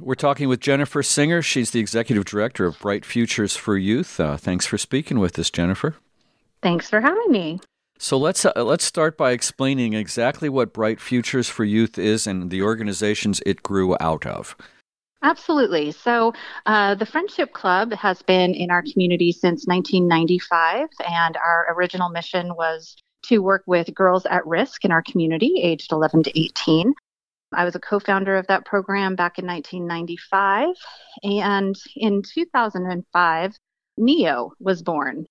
We're talking with Jennifer Singer. She's the executive director of Bright Futures for Youth. Uh, thanks for speaking with us, Jennifer. Thanks for having me. So let's uh, let's start by explaining exactly what Bright Futures for Youth is and the organizations it grew out of. Absolutely. So, uh, the Friendship Club has been in our community since 1995, and our original mission was to work with girls at risk in our community, aged 11 to 18. I was a co founder of that program back in 1995. And in 2005, NEO was born.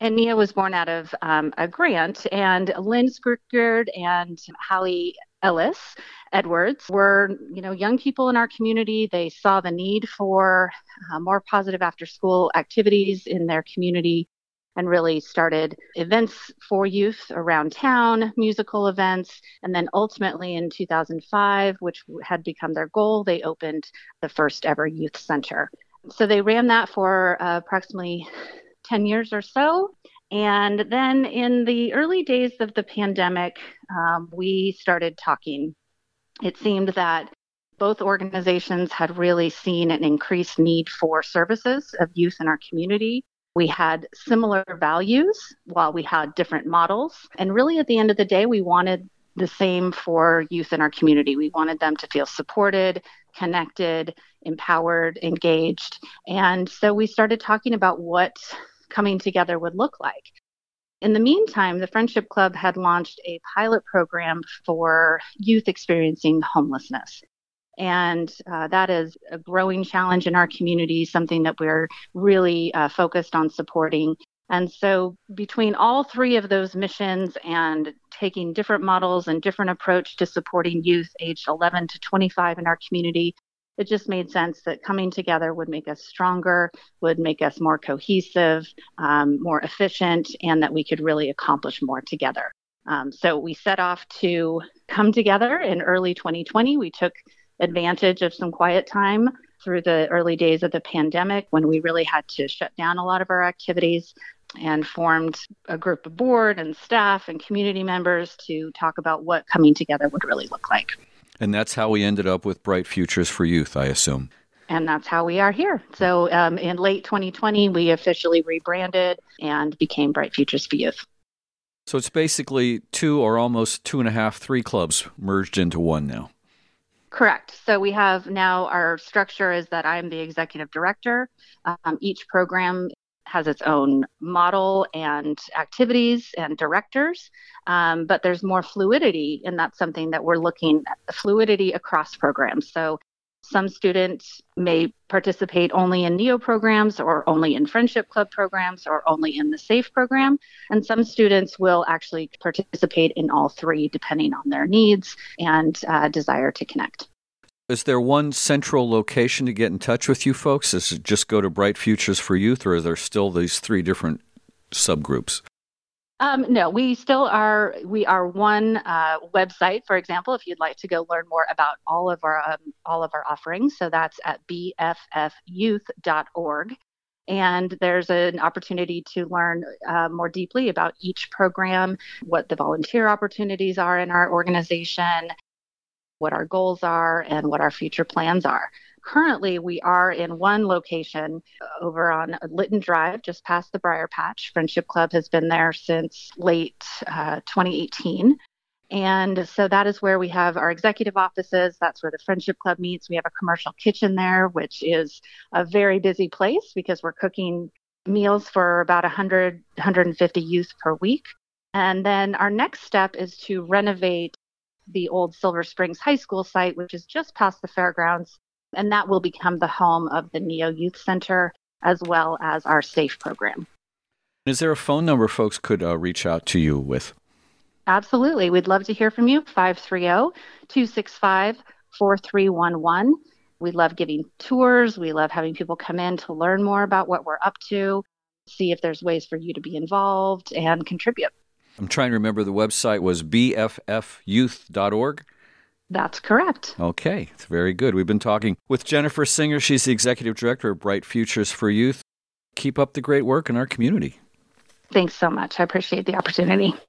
And NEO was born out of um, a grant, and Lynn Scrickard and Hallie Ellis Edwards were, you know, young people in our community. They saw the need for uh, more positive after school activities in their community and really started events for youth around town, musical events. And then ultimately in 2005, which had become their goal, they opened the first ever youth center. So they ran that for uh, approximately 10 years or so. And then in the early days of the pandemic, um, we started talking. It seemed that both organizations had really seen an increased need for services of youth in our community. We had similar values while we had different models. And really, at the end of the day, we wanted the same for youth in our community. We wanted them to feel supported, connected, empowered, engaged. And so we started talking about what coming together would look like. In the meantime, the Friendship Club had launched a pilot program for youth experiencing homelessness. And uh, that is a growing challenge in our community, something that we're really uh, focused on supporting. And so, between all three of those missions and taking different models and different approach to supporting youth aged 11 to 25 in our community, it just made sense that coming together would make us stronger, would make us more cohesive, um, more efficient, and that we could really accomplish more together. Um, so we set off to come together in early 2020. We took advantage of some quiet time through the early days of the pandemic when we really had to shut down a lot of our activities and formed a group of board and staff and community members to talk about what coming together would really look like. And that's how we ended up with Bright Futures for Youth, I assume. And that's how we are here. So um, in late 2020, we officially rebranded and became Bright Futures for Youth. So it's basically two or almost two and a half, three clubs merged into one now. Correct. So we have now our structure is that I'm the executive director. Um, each program has its own model and activities and directors, um, but there's more fluidity, and that's something that we're looking at fluidity across programs. So some students may participate only in NEO programs or only in Friendship Club programs or only in the SAFE program. And some students will actually participate in all three depending on their needs and uh, desire to connect. Is there one central location to get in touch with you folks? Is it just go to Bright Futures for Youth, or are there still these three different subgroups? Um, no, we still are. We are one uh, website, for example, if you'd like to go learn more about all of our um, all of our offerings. So that's at bffyouth.org, and there's an opportunity to learn uh, more deeply about each program, what the volunteer opportunities are in our organization, what our goals are, and what our future plans are. Currently, we are in one location over on Litton Drive, just past the Briar Patch. Friendship Club has been there since late uh, 2018. And so that is where we have our executive offices. That's where the Friendship Club meets. We have a commercial kitchen there, which is a very busy place because we're cooking meals for about 100, 150 youth per week. And then our next step is to renovate the old Silver Springs High School site, which is just past the fairgrounds, and that will become the home of the NEO Youth Center as well as our SAFE program. Is there a phone number folks could uh, reach out to you with? Absolutely. We'd love to hear from you. 530 265 4311. We love giving tours. We love having people come in to learn more about what we're up to, see if there's ways for you to be involved and contribute. I'm trying to remember the website was bffyouth.org. That's correct. Okay, it's very good. We've been talking with Jennifer Singer. She's the executive director of Bright Futures for Youth. Keep up the great work in our community. Thanks so much. I appreciate the opportunity.